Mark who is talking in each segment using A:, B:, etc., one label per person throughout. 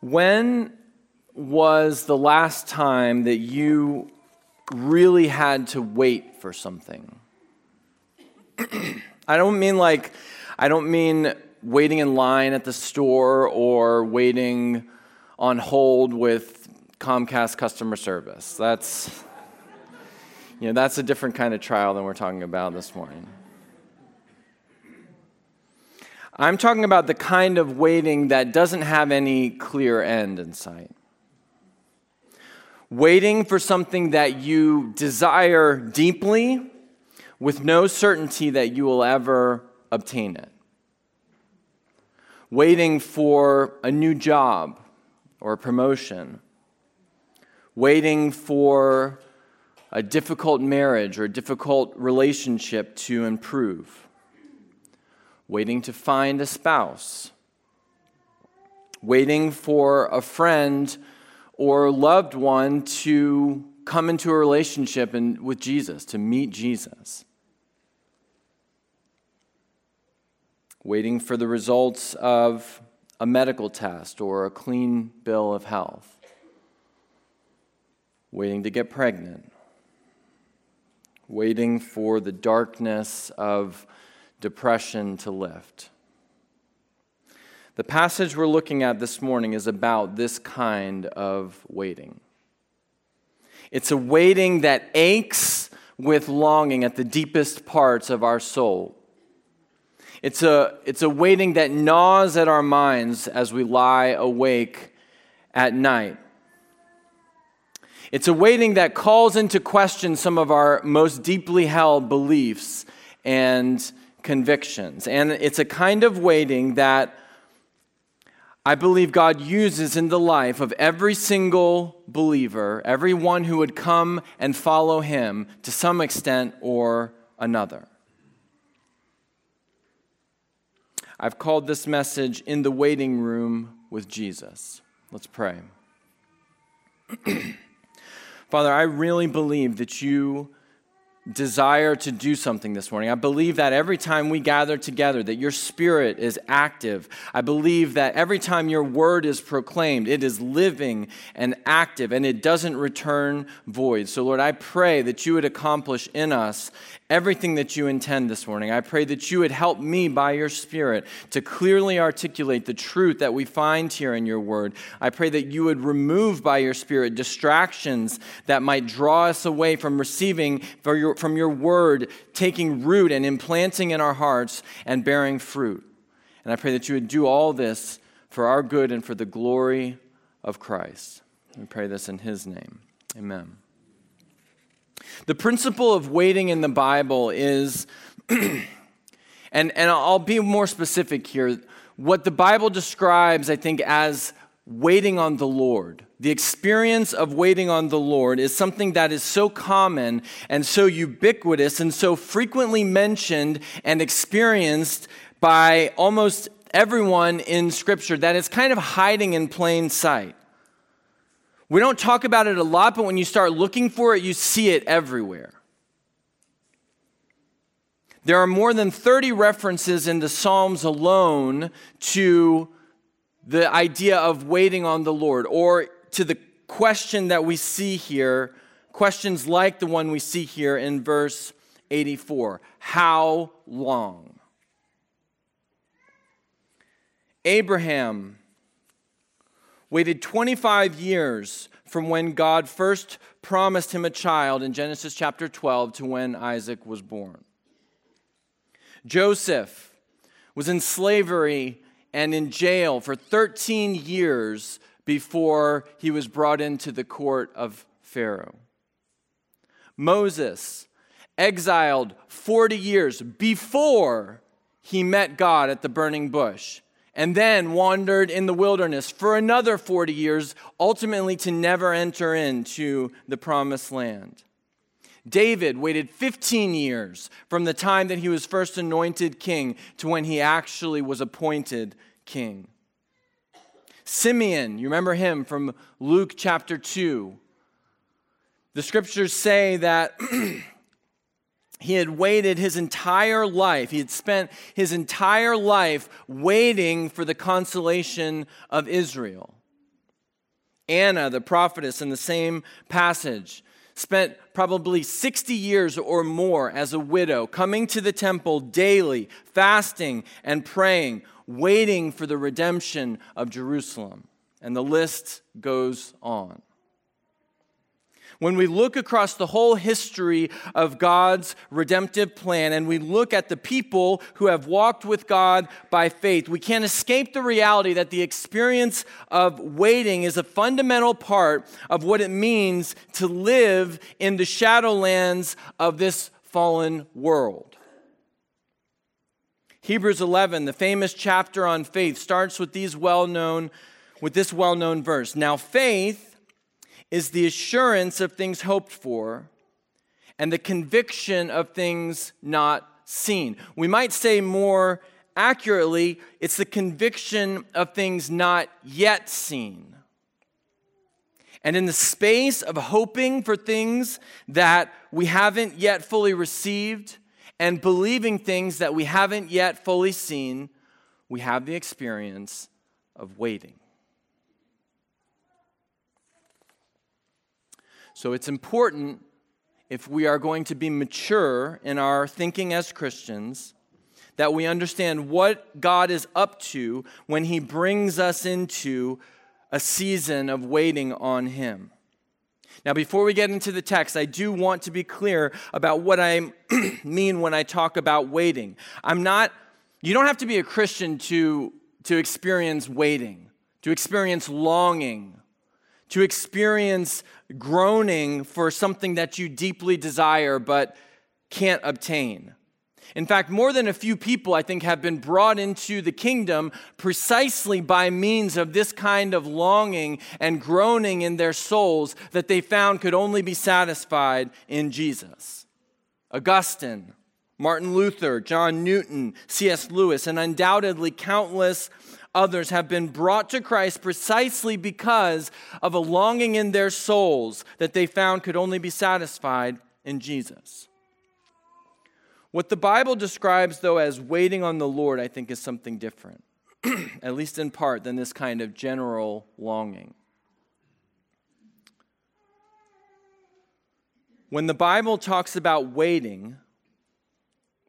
A: When was the last time that you really had to wait for something? I don't mean like, I don't mean waiting in line at the store or waiting on hold with Comcast customer service. That's, you know, that's a different kind of trial than we're talking about this morning. I'm talking about the kind of waiting that doesn't have any clear end in sight. Waiting for something that you desire deeply with no certainty that you will ever obtain it. Waiting for a new job or a promotion. Waiting for a difficult marriage or a difficult relationship to improve waiting to find a spouse, waiting for a friend or loved one to come into a relationship and, with Jesus, to meet Jesus. Waiting for the results of a medical test or a clean bill of health. Waiting to get pregnant. Waiting for the darkness of depression to lift. The passage we're looking at this morning is about this kind of waiting. It's a waiting that aches with longing at the deepest parts of our soul. It's a, it's a waiting that gnaws at our minds as we lie awake at night. It's a waiting that calls into question some of our most deeply held beliefs and convictions. And it's a kind of waiting that I believe God uses in the life of every single believer, everyone who would come and follow him to some extent or another. I've called this message In the Waiting Room with Jesus. Let's pray. Father, I really believe that you desire to do something this morning. I believe that every time we gather together that your spirit is active. I believe that every time your word is proclaimed, it is living and active and it doesn't return void. So Lord, I pray that you would accomplish in us everything that you intend this morning. I pray that you would help me by your Spirit to clearly articulate the truth that we find here in your word. I pray that you would remove by your Spirit distractions that might draw us away from receiving from your word, taking root and implanting in our hearts and bearing fruit. And I pray that you would do all this for our good and for the glory of Christ. We pray this in his name. Amen. The principle of waiting in the Bible is, and, and I'll be more specific here, what the Bible describes, I think, as waiting on the Lord. The experience of waiting on the Lord is something that is so common and so ubiquitous and so frequently mentioned and experienced by almost everyone in Scripture that it's kind of hiding in plain sight. We don't talk about it a lot, but when you start looking for it, you see it everywhere. There are more than 30 references in the Psalms alone to the idea of waiting on the Lord or to the question that we see here, questions like the one we see here in verse 84 How long? Abraham waited 25 years from when God first promised him a child in Genesis chapter 12 to when Isaac was born. Joseph was in slavery and in jail for 13 years before he was brought into the court of Pharaoh. Moses exiled 40 years before he met God at the burning bush and then wandered in the wilderness for another 40 years, ultimately to never enter into the promised land. David waited 15 years from the time that he was first anointed king to when he actually was appointed king. Simeon, you remember him from Luke chapter 2. The scriptures say that he had waited his entire life. He had spent his entire life waiting for the consolation of Israel. Anna, the prophetess, in the same passage, spent probably 60 years or more as a widow, coming to the temple daily, fasting and praying, waiting for the redemption of Jerusalem. And the list goes on. When we look across the whole history of God's redemptive plan and we look at the people who have walked with God by faith, we can't escape the reality that the experience of waiting is a fundamental part of what it means to live in the shadowlands of this fallen world. Hebrews 11, the famous chapter on faith, starts with these well-known with this well-known verse. Now faith is the assurance of things hoped for and the conviction of things not seen. We might say more accurately, it's the conviction of things not yet seen. And in the space of hoping for things that we haven't yet fully received and believing things that we haven't yet fully seen, we have the experience of waiting. So it's important if we are going to be mature in our thinking as Christians that we understand what God is up to when He brings us into a season of waiting on Him. Now, before we get into the text, I do want to be clear about what I mean when I talk about waiting. I'm not, you don't have to be a Christian to, to experience waiting, to experience longing, to experience groaning for something that you deeply desire but can't obtain. In fact, more than a few people, I think, have been brought into the kingdom precisely by means of this kind of longing and groaning in their souls that they found could only be satisfied in Jesus. Augustine, Martin Luther, John Newton, C.S. Lewis, and undoubtedly countless others have been brought to Christ precisely because of a longing in their souls that they found could only be satisfied in Jesus. What the Bible describes, though, as waiting on the Lord, I think is something different, at least in part, than this kind of general longing. When the Bible talks about waiting,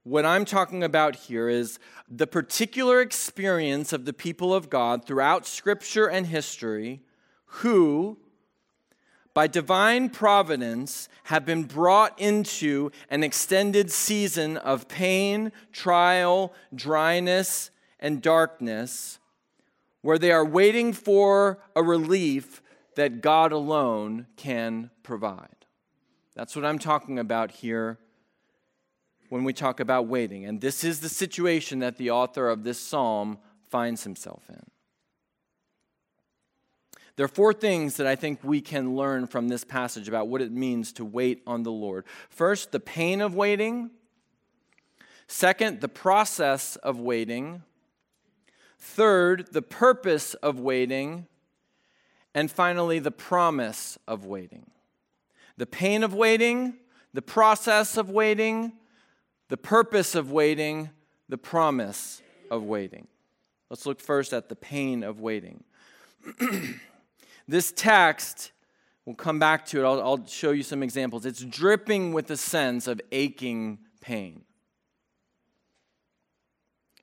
A: what I'm talking about here is the particular experience of the people of God throughout Scripture and history who, by divine providence, have been brought into an extended season of pain, trial, dryness, and darkness, where they are waiting for a relief that God alone can provide. That's what I'm talking about here when we talk about waiting. And this is the situation that the author of this psalm finds himself in. There are four things that I think we can learn from this passage about what it means to wait on the Lord. First, the pain of waiting. Second, the process of waiting. Third, the purpose of waiting. And finally, the promise of waiting. The pain of waiting, the process of waiting, the purpose of waiting, the promise of waiting. Let's look first at the pain of waiting. this text, we'll come back to it, I'll, I'll, show you some examples. It's dripping with a sense of aching pain.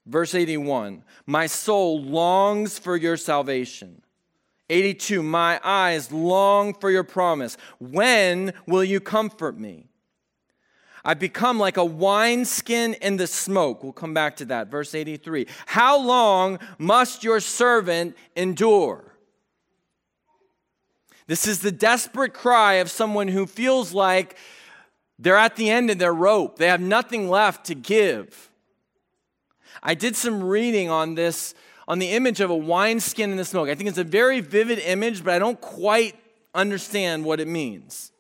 A: Verse 81 My soul longs for your salvation. 82 My eyes long for your promise. When will you comfort me? I've become like a wineskin in the smoke. We'll come back to that. Verse 83. How long must your servant endure? This is the desperate cry of someone who feels like they're at the end of their rope, they have nothing left to give. I did some reading on this, on the image of a wineskin in the smoke. I think it's a very vivid image, but I don't quite understand what it means.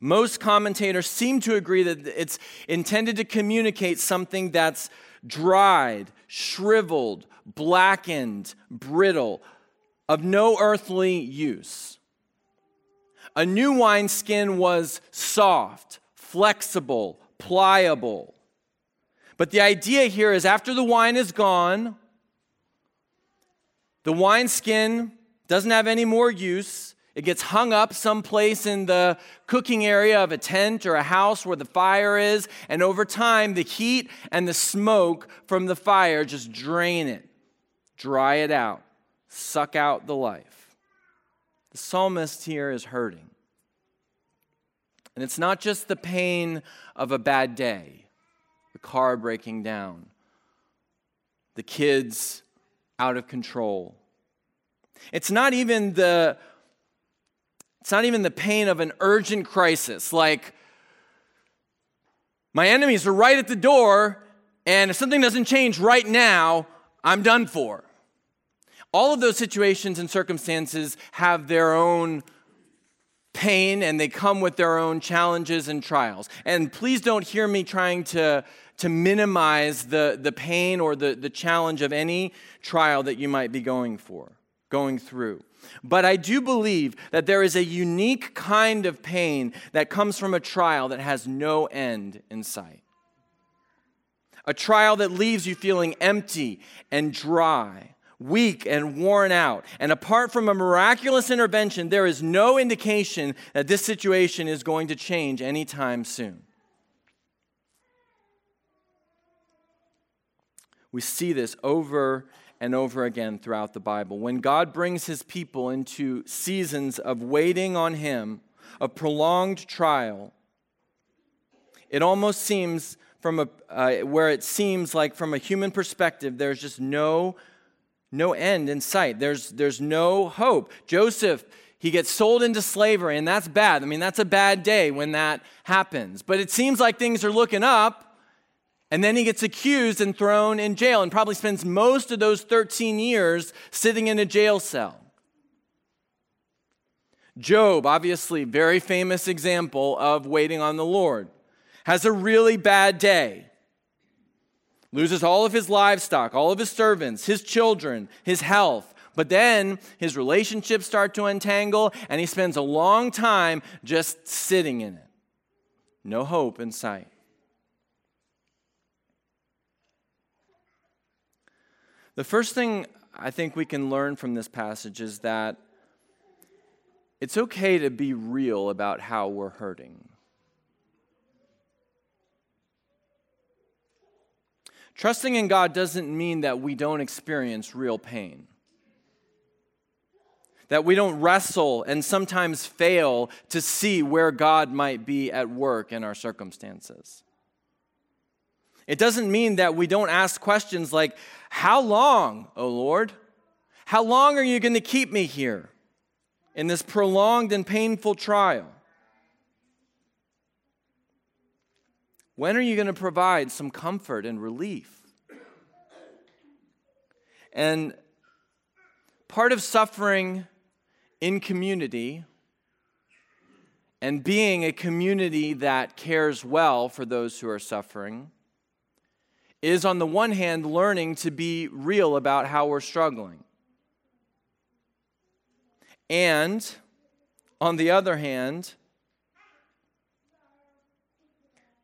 A: Most commentators seem to agree that it's intended to communicate something that's dried, shriveled, blackened, brittle, of no earthly use. A new wineskin was soft, flexible, pliable. But the idea here is after the wine is gone, the wineskin doesn't have any more use. It gets hung up someplace in the cooking area of a tent or a house where the fire is, and over time, the heat and the smoke from the fire just drain it, dry it out, suck out the life. The psalmist here is hurting. And it's not just the pain of a bad day, the car breaking down, the kids out of control. It's not even the it's not even the pain of an urgent crisis, like my enemies are right at the door, and if something doesn't change right now, I'm done for. All of those situations and circumstances have their own pain and they come with their own challenges and trials. And please don't hear me trying to, to minimize the, the pain or the, the challenge of any trial that you might be going for, going through. But I do believe that there is a unique kind of pain that comes from a trial that has no end in sight. A trial that leaves you feeling empty and dry, weak and worn out. And apart from a miraculous intervention, there is no indication that this situation is going to change anytime soon. We see this over and over again throughout the Bible. When God brings his people into seasons of waiting on him, of prolonged trial, it almost seems from a uh, where it seems like from a human perspective there's just no no end in sight. There's there's no hope. Joseph he gets sold into slavery and that's bad. I mean that's a bad day when that happens. But it seems like things are looking up and then he gets accused and thrown in jail and probably spends most of those 13 years sitting in a jail cell. Job, obviously, very famous example of waiting on the Lord, has a really bad day. Loses all of his livestock, all of his servants, his children, his health. But then his relationships start to untangle, and he spends a long time just sitting in it. No hope in sight. The first thing I think we can learn from this passage is that it's okay to be real about how we're hurting. Trusting in God doesn't mean that we don't experience real pain. That we don't wrestle and sometimes fail to see where God might be at work in our circumstances. It doesn't mean that we don't ask questions like, How long, O Lord? How long are you going to keep me here in this prolonged and painful trial? When are you going to provide some comfort and relief? And part of suffering in community and being a community that cares well for those who are suffering is, on the one hand, learning to be real about how we're struggling. And, on the other hand,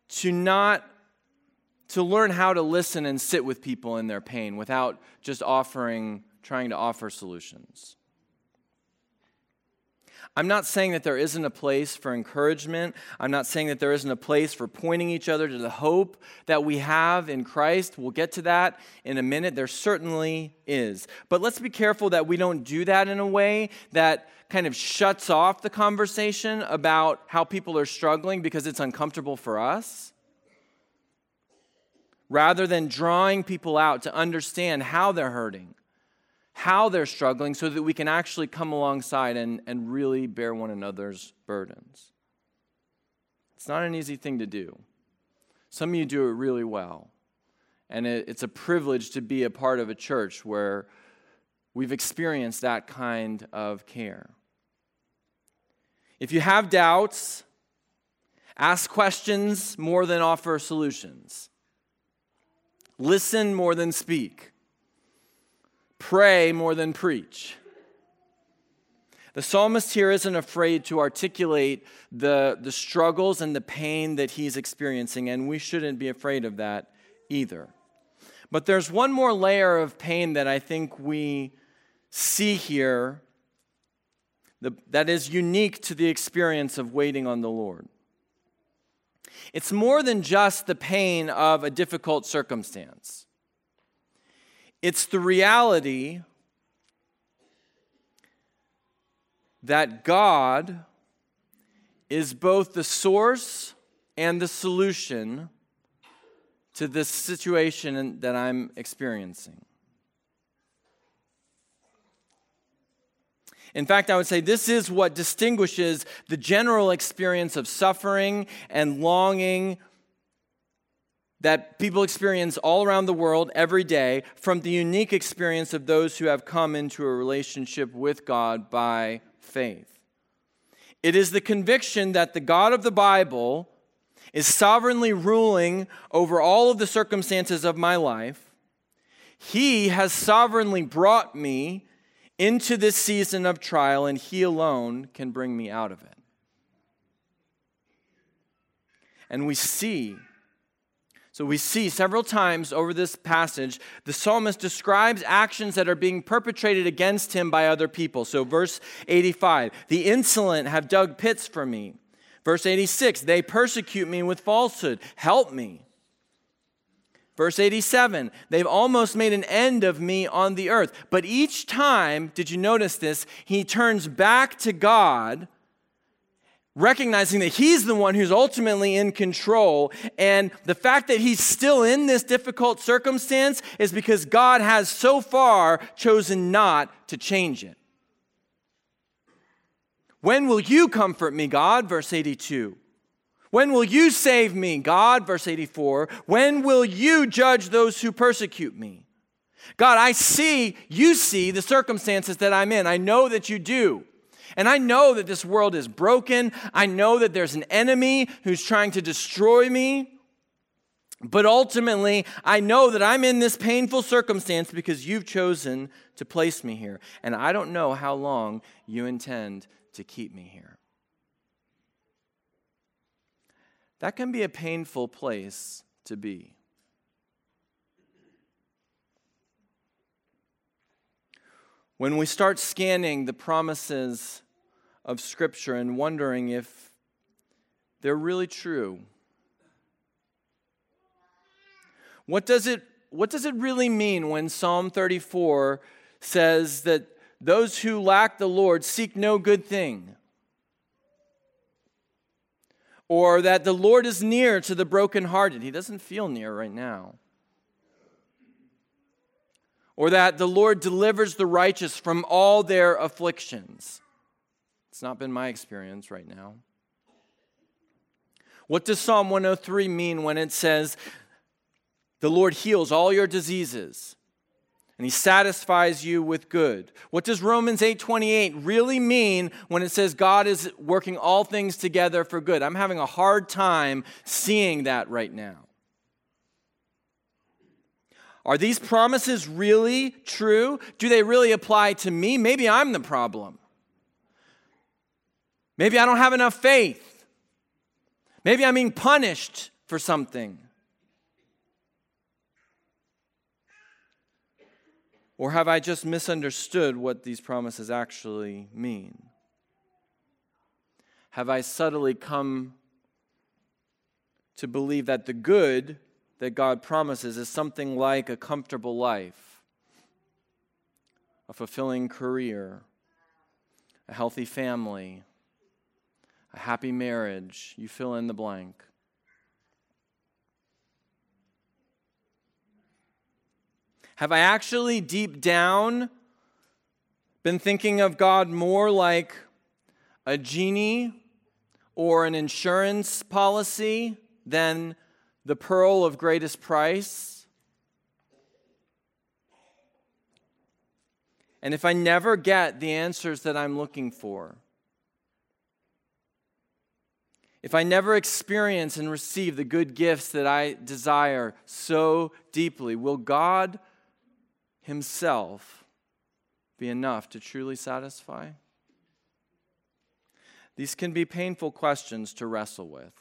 A: to not to learn how to listen and sit with people in their pain without just offering trying to offer solutions I'm not saying that there isn't a place for encouragement. I'm not saying that there isn't a place for pointing each other to the hope that we have in Christ. We'll get to that in a minute. There certainly is. But let's be careful that we don't do that in a way that kind of shuts off the conversation about how people are struggling because it's uncomfortable for us. Rather than drawing people out to understand how they're hurting how they're struggling so that we can actually come alongside and, and really bear one another's burdens. It's not an easy thing to do. Some of you do it really well. And it, it's a privilege to be a part of a church where we've experienced that kind of care. If you have doubts, ask questions more than offer solutions. Listen more than speak pray more than preach. The psalmist here isn't afraid to articulate the, the struggles and the pain that he's experiencing, and we shouldn't be afraid of that either. But there's one more layer of pain that I think we see here that is unique to the experience of waiting on the Lord. It's more than just the pain of a difficult circumstance, it's the reality that God is both the source and the solution to this situation that I'm experiencing. In fact, I would say this is what distinguishes the general experience of suffering and longing that people experience all around the world every day from the unique experience of those who have come into a relationship with God by faith. It is the conviction that the God of the Bible is sovereignly ruling over all of the circumstances of my life. He has sovereignly brought me into this season of trial, and He alone can bring me out of it. And we see, so we see several times over this passage, the psalmist describes actions that are being perpetrated against him by other people. So, verse 85 the insolent have dug pits for me. Verse 86 they persecute me with falsehood. Help me. Verse 87, they've almost made an end of me on the earth. But each time, did you notice this? He turns back to God, recognizing that he's the one who's ultimately in control. And the fact that he's still in this difficult circumstance is because God has so far chosen not to change it. When will you comfort me, God? Verse 82. When will you save me, God? Verse 84. When will you judge those who persecute me? God, I see, you see the circumstances that I'm in. I know that you do. And I know that this world is broken. I know that there's an enemy who's trying to destroy me. But ultimately, I know that I'm in this painful circumstance because you've chosen to place me here. And I don't know how long you intend to keep me here. That can be a painful place to be. When we start scanning the promises of Scripture and wondering if they're really true, what does it, what does it really mean when Psalm 34 says that those who lack the Lord seek no good thing? or that the Lord is near to the brokenhearted. He doesn't feel near right now. Or that the Lord delivers the righteous from all their afflictions. It's not been my experience right now. What does Psalm 103 mean when it says, The Lord heals all your diseases? and he satisfies you with good. What does Romans 8:28 really mean when it says God is working all things together for good? I'm having a hard time seeing that right now. Are these promises really true? Do they really apply to me? Maybe I'm the problem. Maybe I don't have enough faith. Maybe I'm being punished for something. Or have I just misunderstood what these promises actually mean? Have I subtly come to believe that the good that God promises is something like a comfortable life, a fulfilling career, a healthy family, a happy marriage? You fill in the blank. Have I actually deep down been thinking of God more like a genie or an insurance policy than the pearl of greatest price? And if I never get the answers that I'm looking for, if I never experience and receive the good gifts that I desire so deeply, will God himself be enough to truly satisfy? These can be painful questions to wrestle with.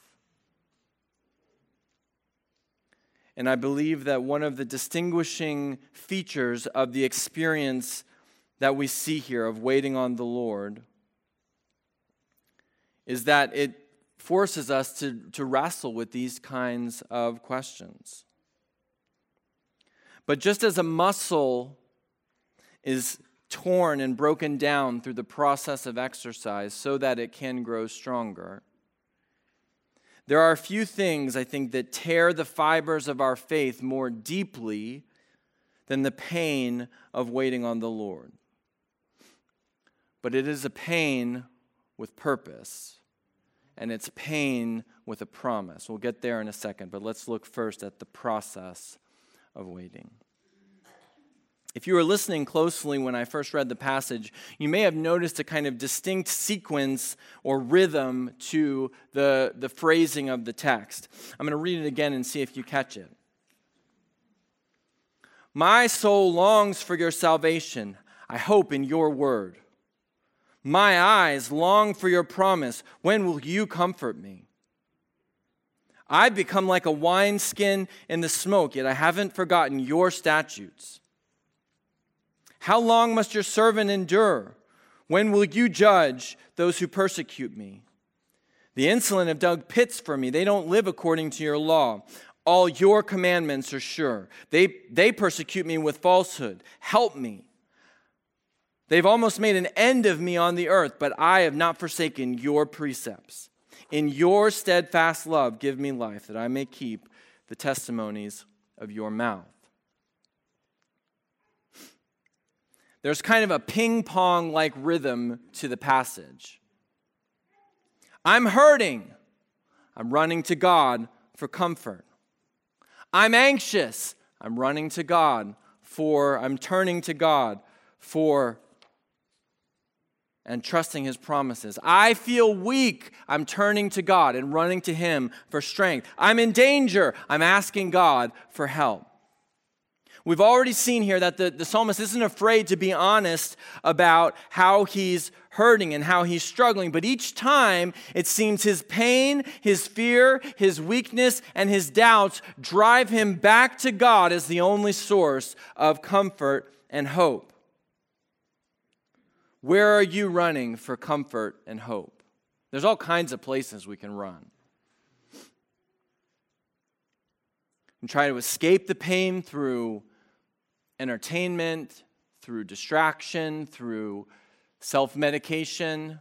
A: And I believe that one of the distinguishing features of the experience that we see here of waiting on the Lord is that it forces us to, to wrestle with these kinds of questions. But just as a muscle is torn and broken down through the process of exercise so that it can grow stronger, there are a few things I think that tear the fibers of our faith more deeply than the pain of waiting on the Lord. But it is a pain with purpose, and it's pain with a promise. We'll get there in a second, but let's look first at the process of waiting. If you were listening closely when I first read the passage, you may have noticed a kind of distinct sequence or rhythm to the, the phrasing of the text. I'm going to read it again and see if you catch it. My soul longs for your salvation. I hope in your word. My eyes long for your promise. When will you comfort me? I've become like a wineskin in the smoke, yet I haven't forgotten your statutes. How long must your servant endure? When will you judge those who persecute me? The insolent have dug pits for me. They don't live according to your law. All your commandments are sure. They, they persecute me with falsehood. Help me. They've almost made an end of me on the earth, but I have not forsaken your precepts. In your steadfast love, give me life, that I may keep the testimonies of your mouth. there's kind of a ping pong like rhythm to the passage. I'm hurting. I'm running to God for comfort. I'm anxious. I'm running to God for, I'm turning to God for and trusting his promises. I feel weak. I'm turning to God and running to him for strength. I'm in danger. I'm asking God for help. We've already seen here that the, the psalmist isn't afraid to be honest about how he's hurting and how he's struggling, but each time it seems his pain, his fear, his weakness, and his doubts drive him back to God as the only source of comfort and hope. Where are you running for comfort and hope? There's all kinds of places we can run. And try to escape the pain through entertainment, through distraction, through self medication.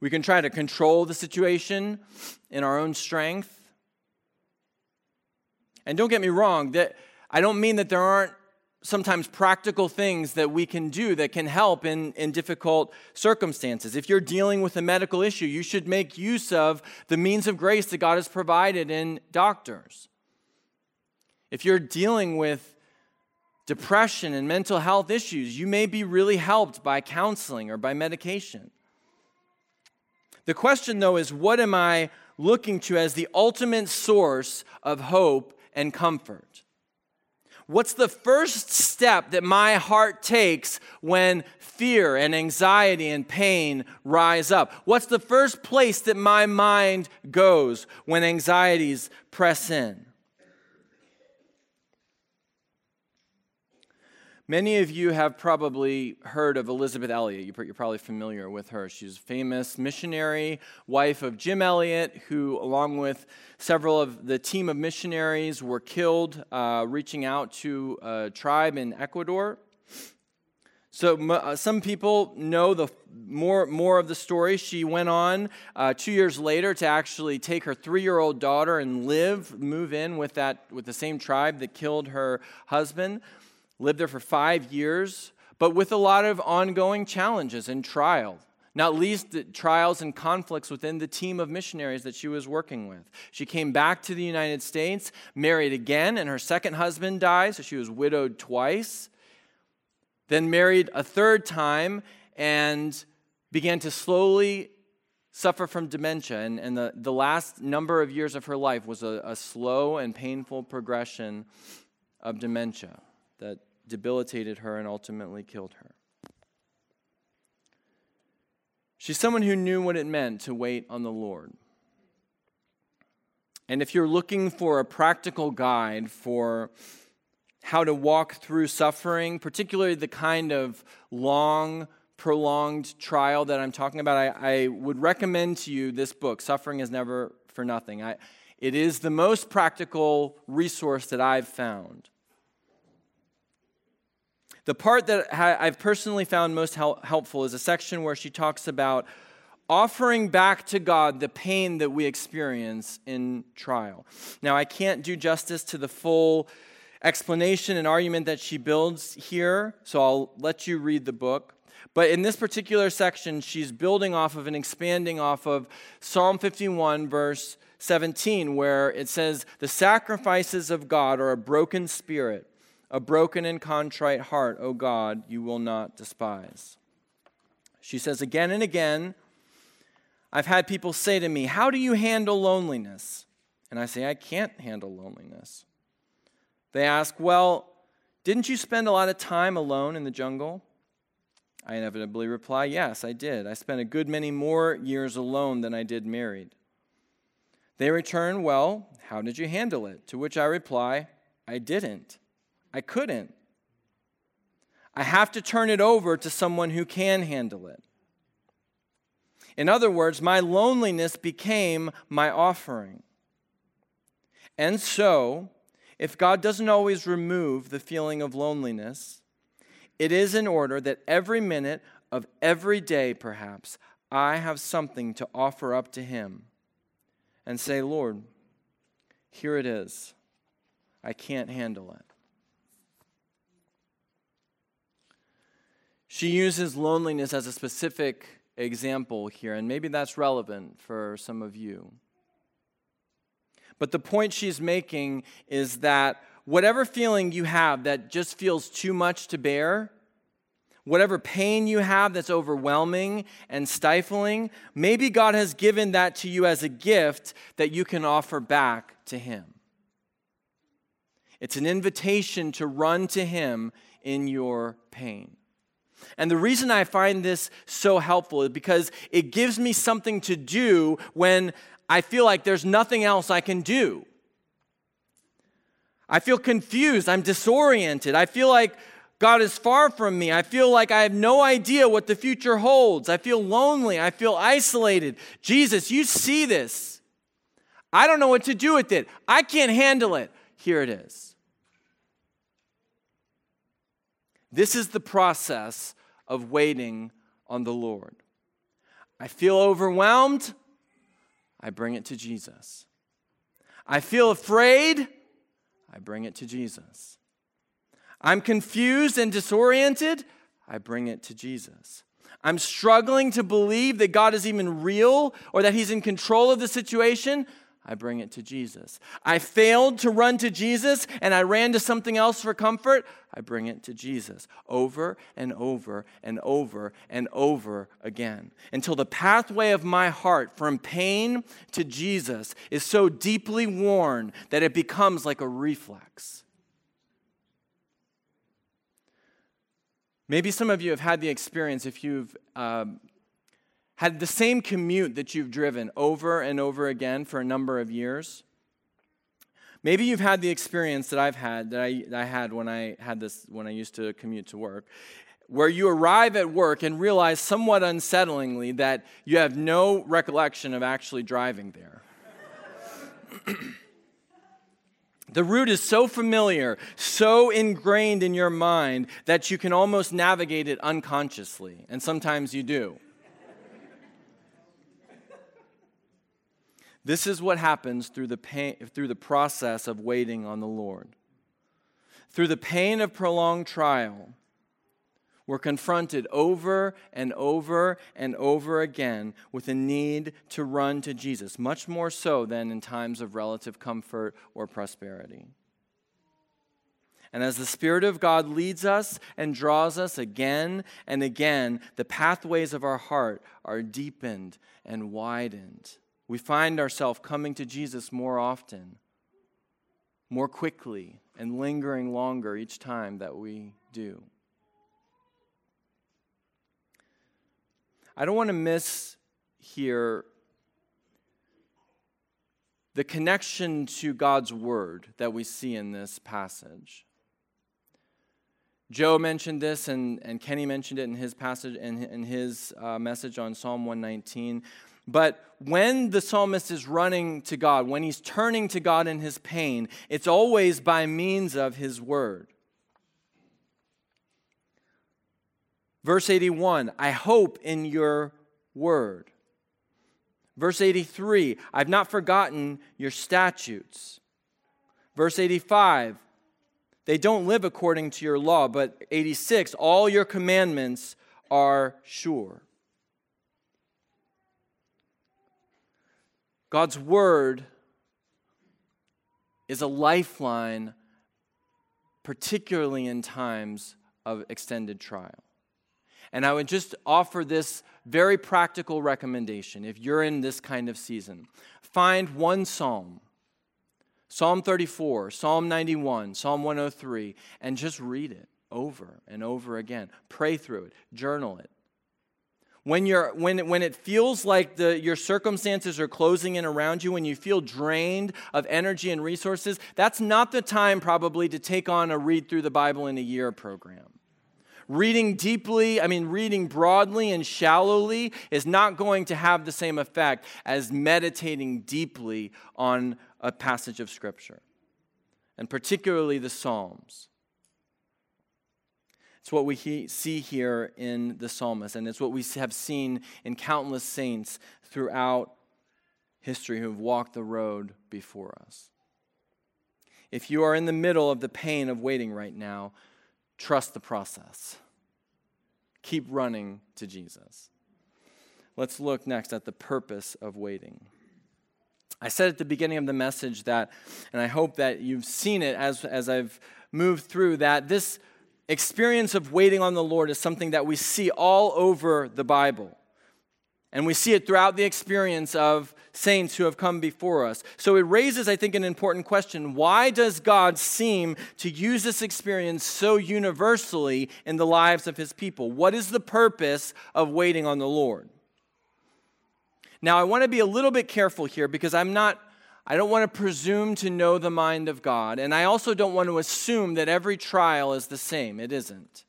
A: We can try to control the situation in our own strength. And don't get me wrong, that I don't mean that there aren't sometimes practical things that we can do that can help in, in difficult circumstances. If you're dealing with a medical issue, you should make use of the means of grace that God has provided in doctors. If you're dealing with depression and mental health issues, you may be really helped by counseling or by medication. The question, though, is what am I looking to as the ultimate source of hope and comfort? What's the first step that my heart takes when fear and anxiety and pain rise up? What's the first place that my mind goes when anxieties press in? Many of you have probably heard of Elisabeth Elliot. You're probably familiar with her. She's a famous missionary, wife of Jim Elliot, who, along with several of the team of missionaries, were killed uh, reaching out to a tribe in Ecuador. So uh, some people know the more more of the story. She went on uh, two years later to actually take her three-year-old daughter and live, move in with that with the same tribe that killed her husband lived there for five years, but with a lot of ongoing challenges and trials not least the trials and conflicts within the team of missionaries that she was working with. She came back to the United States, married again, and her second husband died, so she was widowed twice. Then married a third time and began to slowly suffer from dementia. And, and the, the last number of years of her life was a, a slow and painful progression of dementia debilitated her and ultimately killed her. She's someone who knew what it meant to wait on the Lord. And if you're looking for a practical guide for how to walk through suffering, particularly the kind of long, prolonged trial that I'm talking about, I, I, would recommend to you this book, Suffering is Never for Nothing. I, it is the most practical resource that I've found. The part that I've personally found most helpful is a section where she talks about offering back to God the pain that we experience in trial. Now, I can't do justice to the full explanation and argument that she builds here, so I'll let you read the book. But in this particular section, she's building off of and expanding off of Psalm 51, verse 17, where it says, The sacrifices of God are a broken spirit a broken and contrite heart, O God, you will not despise. She says again and again, I've had people say to me, How do you handle loneliness? And I say, I can't handle loneliness. They ask, Well, didn't you spend a lot of time alone in the jungle? I inevitably reply, Yes, I did. I spent a good many more years alone than I did married. They return, Well, how did you handle it? To which I reply, I didn't. I couldn't. I have to turn it over to someone who can handle it. In other words, my loneliness became my offering. And so, if God doesn't always remove the feeling of loneliness, it is in order that every minute of every day, perhaps, I have something to offer up to Him and say, Lord, here it is. I can't handle it. She uses loneliness as a specific example here, and maybe that's relevant for some of you. But the point she's making is that whatever feeling you have that just feels too much to bear, whatever pain you have that's overwhelming and stifling, maybe God has given that to you as a gift that you can offer back to Him. It's an invitation to run to Him in your pain. And the reason I find this so helpful is because it gives me something to do when I feel like there's nothing else I can do. I feel confused. I'm disoriented. I feel like God is far from me. I feel like I have no idea what the future holds. I feel lonely. I feel isolated. Jesus, you see this. I don't know what to do with it. I can't handle it. Here it is. This is the process of waiting on the Lord. I feel overwhelmed, I bring it to Jesus. I feel afraid, I bring it to Jesus. I'm confused and disoriented, I bring it to Jesus. I'm struggling to believe that God is even real or that He's in control of the situation. I bring it to Jesus. I failed to run to Jesus and I ran to something else for comfort. I bring it to Jesus over and over and over and over again until the pathway of my heart from pain to Jesus is so deeply worn that it becomes like a reflex. Maybe some of you have had the experience if you've. Um, had the same commute that you've driven over and over again for a number of years. Maybe you've had the experience that I've had, that I, that I had when I had this, when I used to commute to work, where you arrive at work and realize somewhat unsettlingly that you have no recollection of actually driving there. the route is so familiar, so ingrained in your mind that you can almost navigate it unconsciously, and sometimes you do. This is what happens through the, pain, through the process of waiting on the Lord. Through the pain of prolonged trial, we're confronted over and over and over again with a need to run to Jesus, much more so than in times of relative comfort or prosperity. And as the Spirit of God leads us and draws us again and again, the pathways of our heart are deepened and widened we find ourselves coming to Jesus more often, more quickly, and lingering longer each time that we do. I don't want to miss here the connection to God's word that we see in this passage. Joe mentioned this, and, and Kenny mentioned it in his passage in, in his uh, message on Psalm 119. But when the psalmist is running to God, when he's turning to God in his pain, it's always by means of his word. Verse 81 I hope in your word. Verse 83 I've not forgotten your statutes. Verse 85 They don't live according to your law, but 86 All your commandments are sure. God's word is a lifeline, particularly in times of extended trial. And I would just offer this very practical recommendation if you're in this kind of season. Find one psalm, Psalm 34, Psalm 91, Psalm 103, and just read it over and over again. Pray through it, journal it when, you're, when, when it feels like the, your circumstances are closing in around you, when you feel drained of energy and resources, that's not the time probably to take on a read through the Bible in a year program. Reading deeply, I mean, reading broadly and shallowly is not going to have the same effect as meditating deeply on a passage of Scripture, and particularly the Psalms. It's what we see here in the psalmist, and it's what we have seen in countless saints throughout history who have walked the road before us. If you are in the middle of the pain of waiting right now, trust the process. Keep running to Jesus. Let's look next at the purpose of waiting. I said at the beginning of the message that, and I hope that you've seen it as, as I've moved through, that this experience of waiting on the Lord is something that we see all over the Bible. And we see it throughout the experience of saints who have come before us. So it raises, I think, an important question. Why does God seem to use this experience so universally in the lives of his people? What is the purpose of waiting on the Lord? Now, I want to be a little bit careful here because I'm not I don't want to presume to know the mind of God, and I also don't want to assume that every trial is the same. It isn't.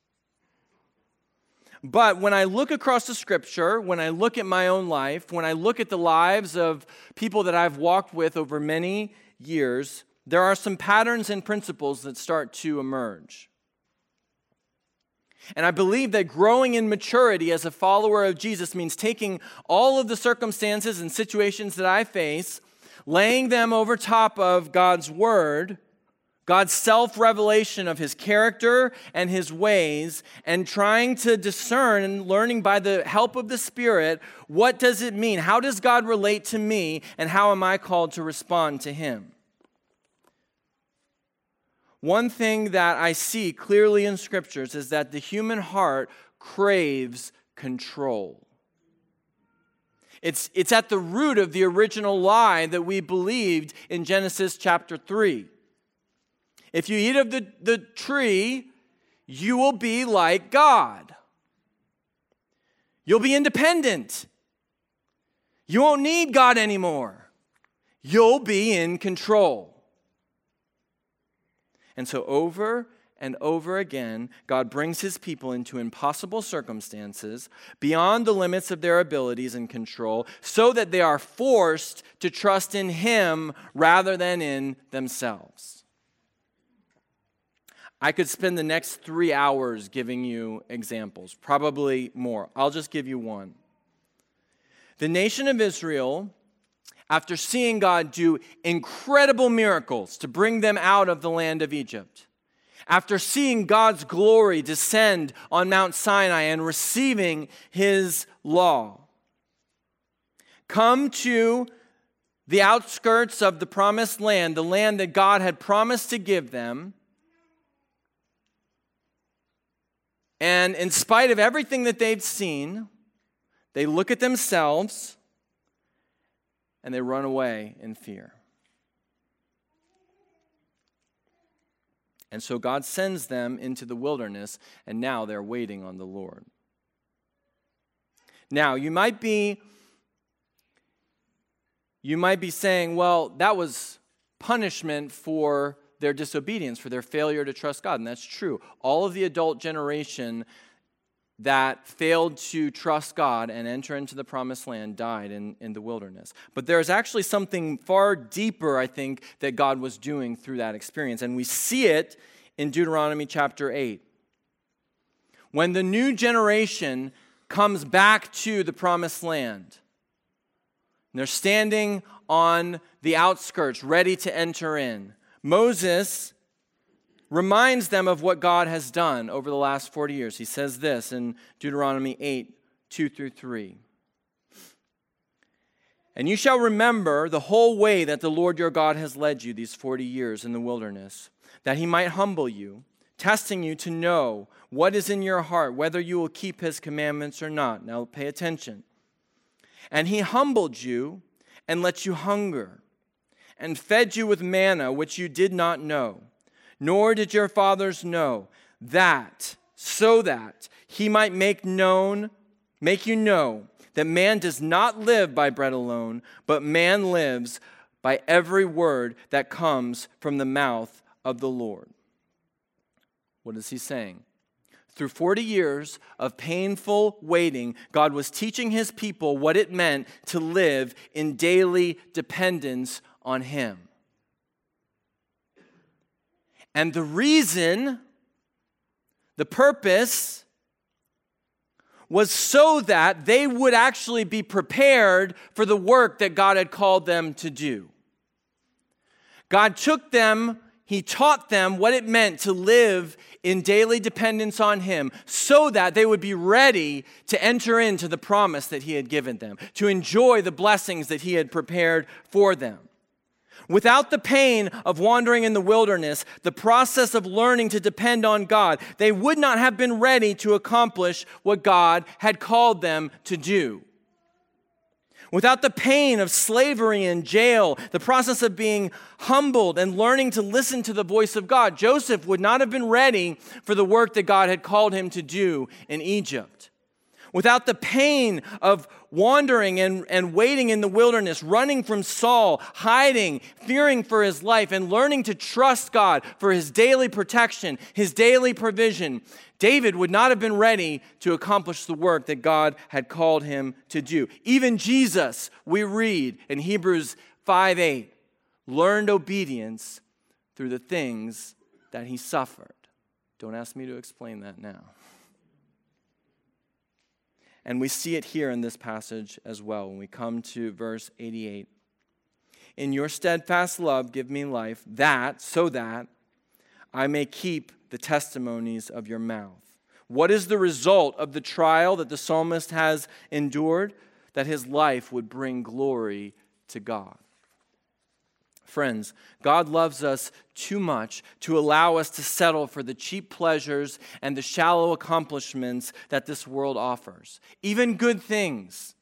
A: But when I look across the scripture, when I look at my own life, when I look at the lives of people that I've walked with over many years, there are some patterns and principles that start to emerge. And I believe that growing in maturity as a follower of Jesus means taking all of the circumstances and situations that I face laying them over top of God's word, God's self revelation of his character and his ways, and trying to discern and learning by the help of the Spirit what does it mean? How does God relate to me, and how am I called to respond to him? One thing that I see clearly in scriptures is that the human heart craves control. It's, it's at the root of the original lie that we believed in Genesis chapter 3. If you eat of the, the tree, you will be like God. You'll be independent. You won't need God anymore. You'll be in control. And so, over and over again, God brings his people into impossible circumstances beyond the limits of their abilities and control so that they are forced to trust in him rather than in themselves. I could spend the next three hours giving you examples, probably more. I'll just give you one. The nation of Israel, after seeing God do incredible miracles to bring them out of the land of Egypt, after seeing God's glory descend on Mount Sinai and receiving his law. Come to the outskirts of the promised land, the land that God had promised to give them. And in spite of everything that they've seen, they look at themselves and they run away in fear. And so God sends them into the wilderness, and now they're waiting on the Lord. Now, you might be you might be saying, well, that was punishment for their disobedience, for their failure to trust God. And that's true. All of the adult generation that failed to trust God and enter into the promised land died in, in the wilderness. But there's actually something far deeper, I think, that God was doing through that experience. And we see it in Deuteronomy chapter 8. When the new generation comes back to the promised land, they're standing on the outskirts, ready to enter in. Moses reminds them of what God has done over the last 40 years. He says this in Deuteronomy 8 2 through 3. And you shall remember the whole way that the Lord your God has led you these 40 years in the wilderness, that he might humble you, testing you to know what is in your heart, whether you will keep his commandments or not. Now pay attention. And he humbled you and let you hunger, and fed you with manna which you did not know nor did your fathers know that, so that he might make known, make you know that man does not live by bread alone, but man lives by every word that comes from the mouth of the Lord. What is he saying? Through 40 years of painful waiting, God was teaching his people what it meant to live in daily dependence on him. And the reason, the purpose, was so that they would actually be prepared for the work that God had called them to do. God took them, He taught them what it meant to live in daily dependence on Him so that they would be ready to enter into the promise that He had given them, to enjoy the blessings that He had prepared for them. Without the pain of wandering in the wilderness, the process of learning to depend on God, they would not have been ready to accomplish what God had called them to do. Without the pain of slavery and jail, the process of being humbled and learning to listen to the voice of God, Joseph would not have been ready for the work that God had called him to do in Egypt. Without the pain of wandering and, and waiting in the wilderness, running from Saul, hiding, fearing for his life, and learning to trust God for his daily protection, his daily provision, David would not have been ready to accomplish the work that God had called him to do. Even Jesus, we read in Hebrews 5 8, learned obedience through the things that he suffered. Don't ask me to explain that now. And we see it here in this passage as well when we come to verse 88. In your steadfast love, give me life, that, so that I may keep the testimonies of your mouth. What is the result of the trial that the psalmist has endured? That his life would bring glory to God. Friends, God loves us too much to allow us to settle for the cheap pleasures and the shallow accomplishments that this world offers. Even good things,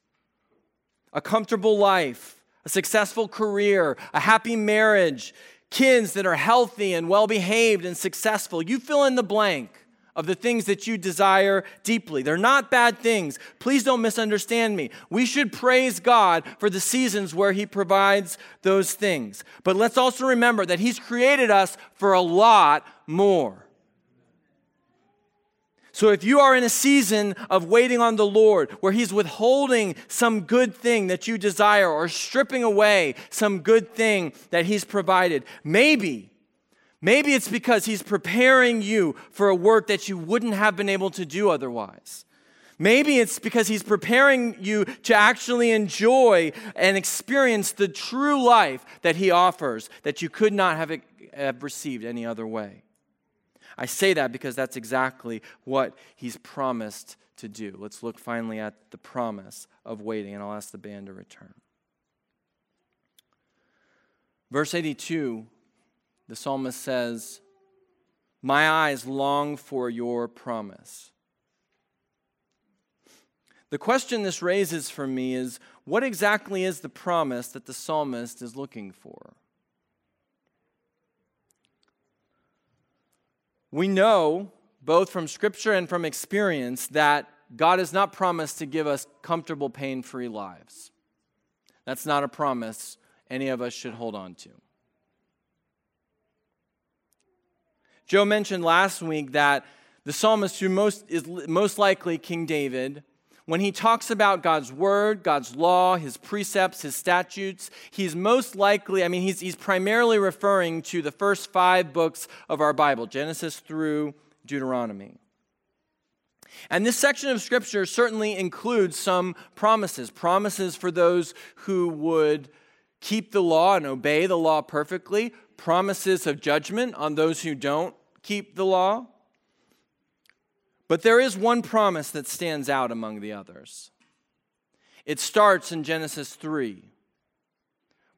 A: a comfortable life, a successful career, a happy marriage, kids that are healthy and well behaved and successful. You fill in the blank of the things that you desire deeply. They're not bad things. Please don't misunderstand me. We should praise God for the seasons where He provides those things. But let's also remember that He's created us for a lot more. So if you are in a season of waiting on the Lord where He's withholding some good thing that you desire or stripping away some good thing that He's provided, maybe Maybe it's because he's preparing you for a work that you wouldn't have been able to do otherwise. Maybe it's because he's preparing you to actually enjoy and experience the true life that he offers that you could not have, have received any other way. I say that because that's exactly what he's promised to do. Let's look finally at the promise of waiting, and I'll ask the band to return. Verse 82 the psalmist says, My eyes long for your promise. The question this raises for me is what exactly is the promise that the psalmist is looking for? We know, both from scripture and from experience, that God has not promised to give us comfortable, pain free lives. That's not a promise any of us should hold on to. Joe mentioned last week that the psalmist who most is most likely King David, when he talks about God's word, God's law, his precepts, his statutes, he's most likely, I mean, he's, he's primarily referring to the first five books of our Bible, Genesis through Deuteronomy. And this section of Scripture certainly includes some promises promises for those who would keep the law and obey the law perfectly, promises of judgment on those who don't keep the law. But there is one promise that stands out among the others. It starts in Genesis 3,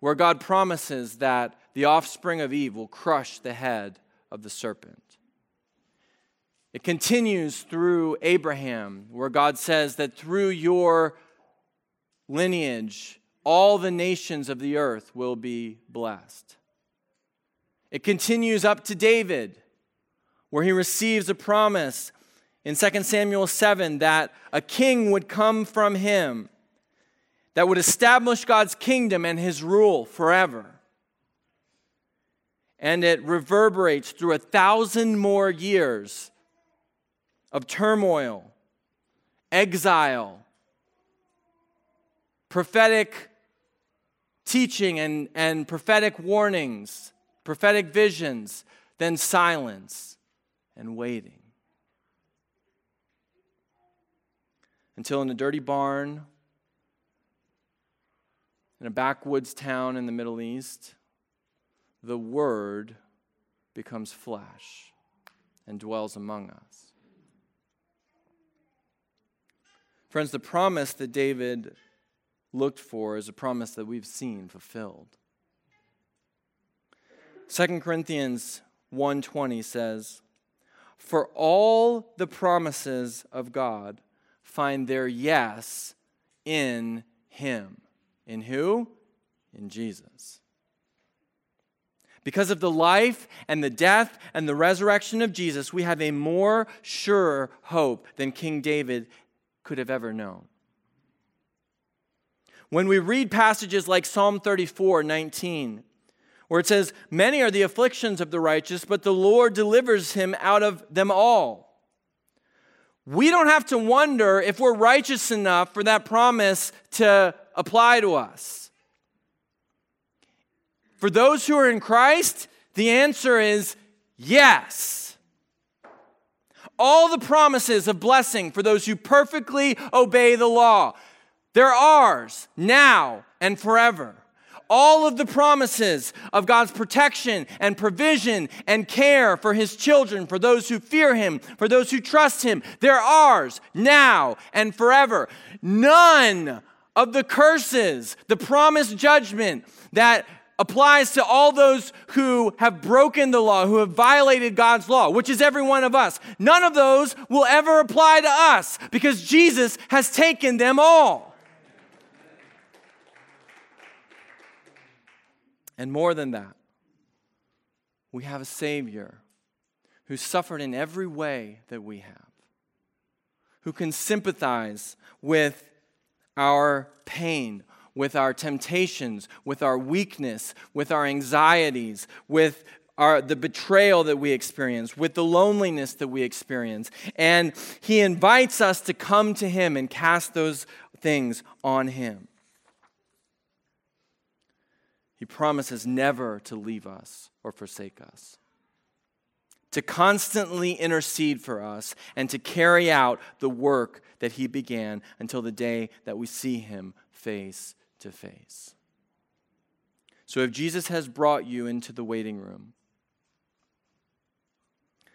A: where God promises that the offspring of Eve will crush the head of the serpent. It continues through Abraham, where God says that through your lineage, all the nations of the earth will be blessed. It continues up to David, where he receives a promise in 2 Samuel 7 that a king would come from him that would establish God's kingdom and his rule forever. And it reverberates through a thousand more years of turmoil, exile, prophetic teaching and, and prophetic warnings, prophetic visions, then silence and waiting. Until in a dirty barn, in a backwoods town in the Middle East, the Word becomes flesh and dwells among us. Friends, the promise that David looked for is a promise that we've seen fulfilled. 2 Corinthians 1:20 says, "For all the promises of God find their yes in him." In who? In Jesus. Because of the life and the death and the resurrection of Jesus, we have a more sure hope than King David could have ever known. When we read passages like Psalm 34 19, where it says, Many are the afflictions of the righteous, but the Lord delivers him out of them all. We don't have to wonder if we're righteous enough for that promise to apply to us. For those who are in Christ, the answer is yes. All the promises of blessing for those who perfectly obey the law. They're ours now and forever. All of the promises of God's protection and provision and care for His children, for those who fear Him, for those who trust Him, they're ours now and forever. None of the curses, the promised judgment that applies to all those who have broken the law, who have violated God's law, which is every one of us. None of those will ever apply to us because Jesus has taken them all. And more than that, we have a Savior who suffered in every way that we have, who can sympathize with our pain, with our temptations, with our weakness, with our anxieties, with our, the betrayal that we experience, with the loneliness that we experience. And He invites us to come to Him and cast those things on Him. He promises never to leave us or forsake us, to constantly intercede for us, and to carry out the work that He began until the day that we see Him face to face. So if Jesus has brought you into the waiting room,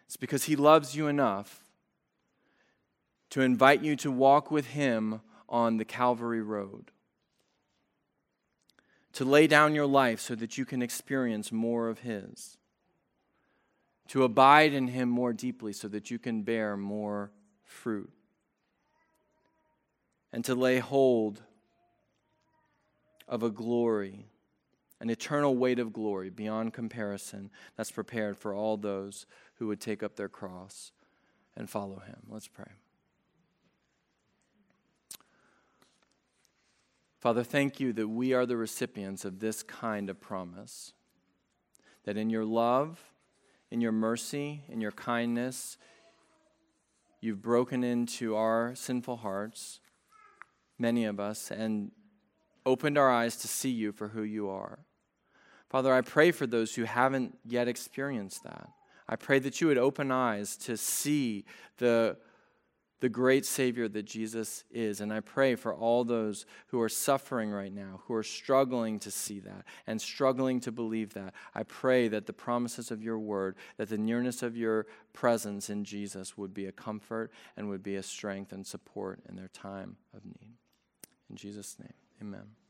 A: it's because He loves you enough to invite you to walk with Him on the Calvary Road to lay down your life so that you can experience more of His, to abide in Him more deeply so that you can bear more fruit, and to lay hold of a glory, an eternal weight of glory beyond comparison that's prepared for all those who would take up their cross and follow Him. Let's pray. Father, thank you that we are the recipients of this kind of promise. That in your love, in your mercy, in your kindness, you've broken into our sinful hearts, many of us, and opened our eyes to see you for who you are. Father, I pray for those who haven't yet experienced that. I pray that you would open eyes to see the, the great Savior that Jesus is. And I pray for all those who are suffering right now, who are struggling to see that and struggling to believe that. I pray that the promises of your word, that the nearness of your presence in Jesus would be a comfort and would be a strength and support in their time of need. In Jesus' name, amen.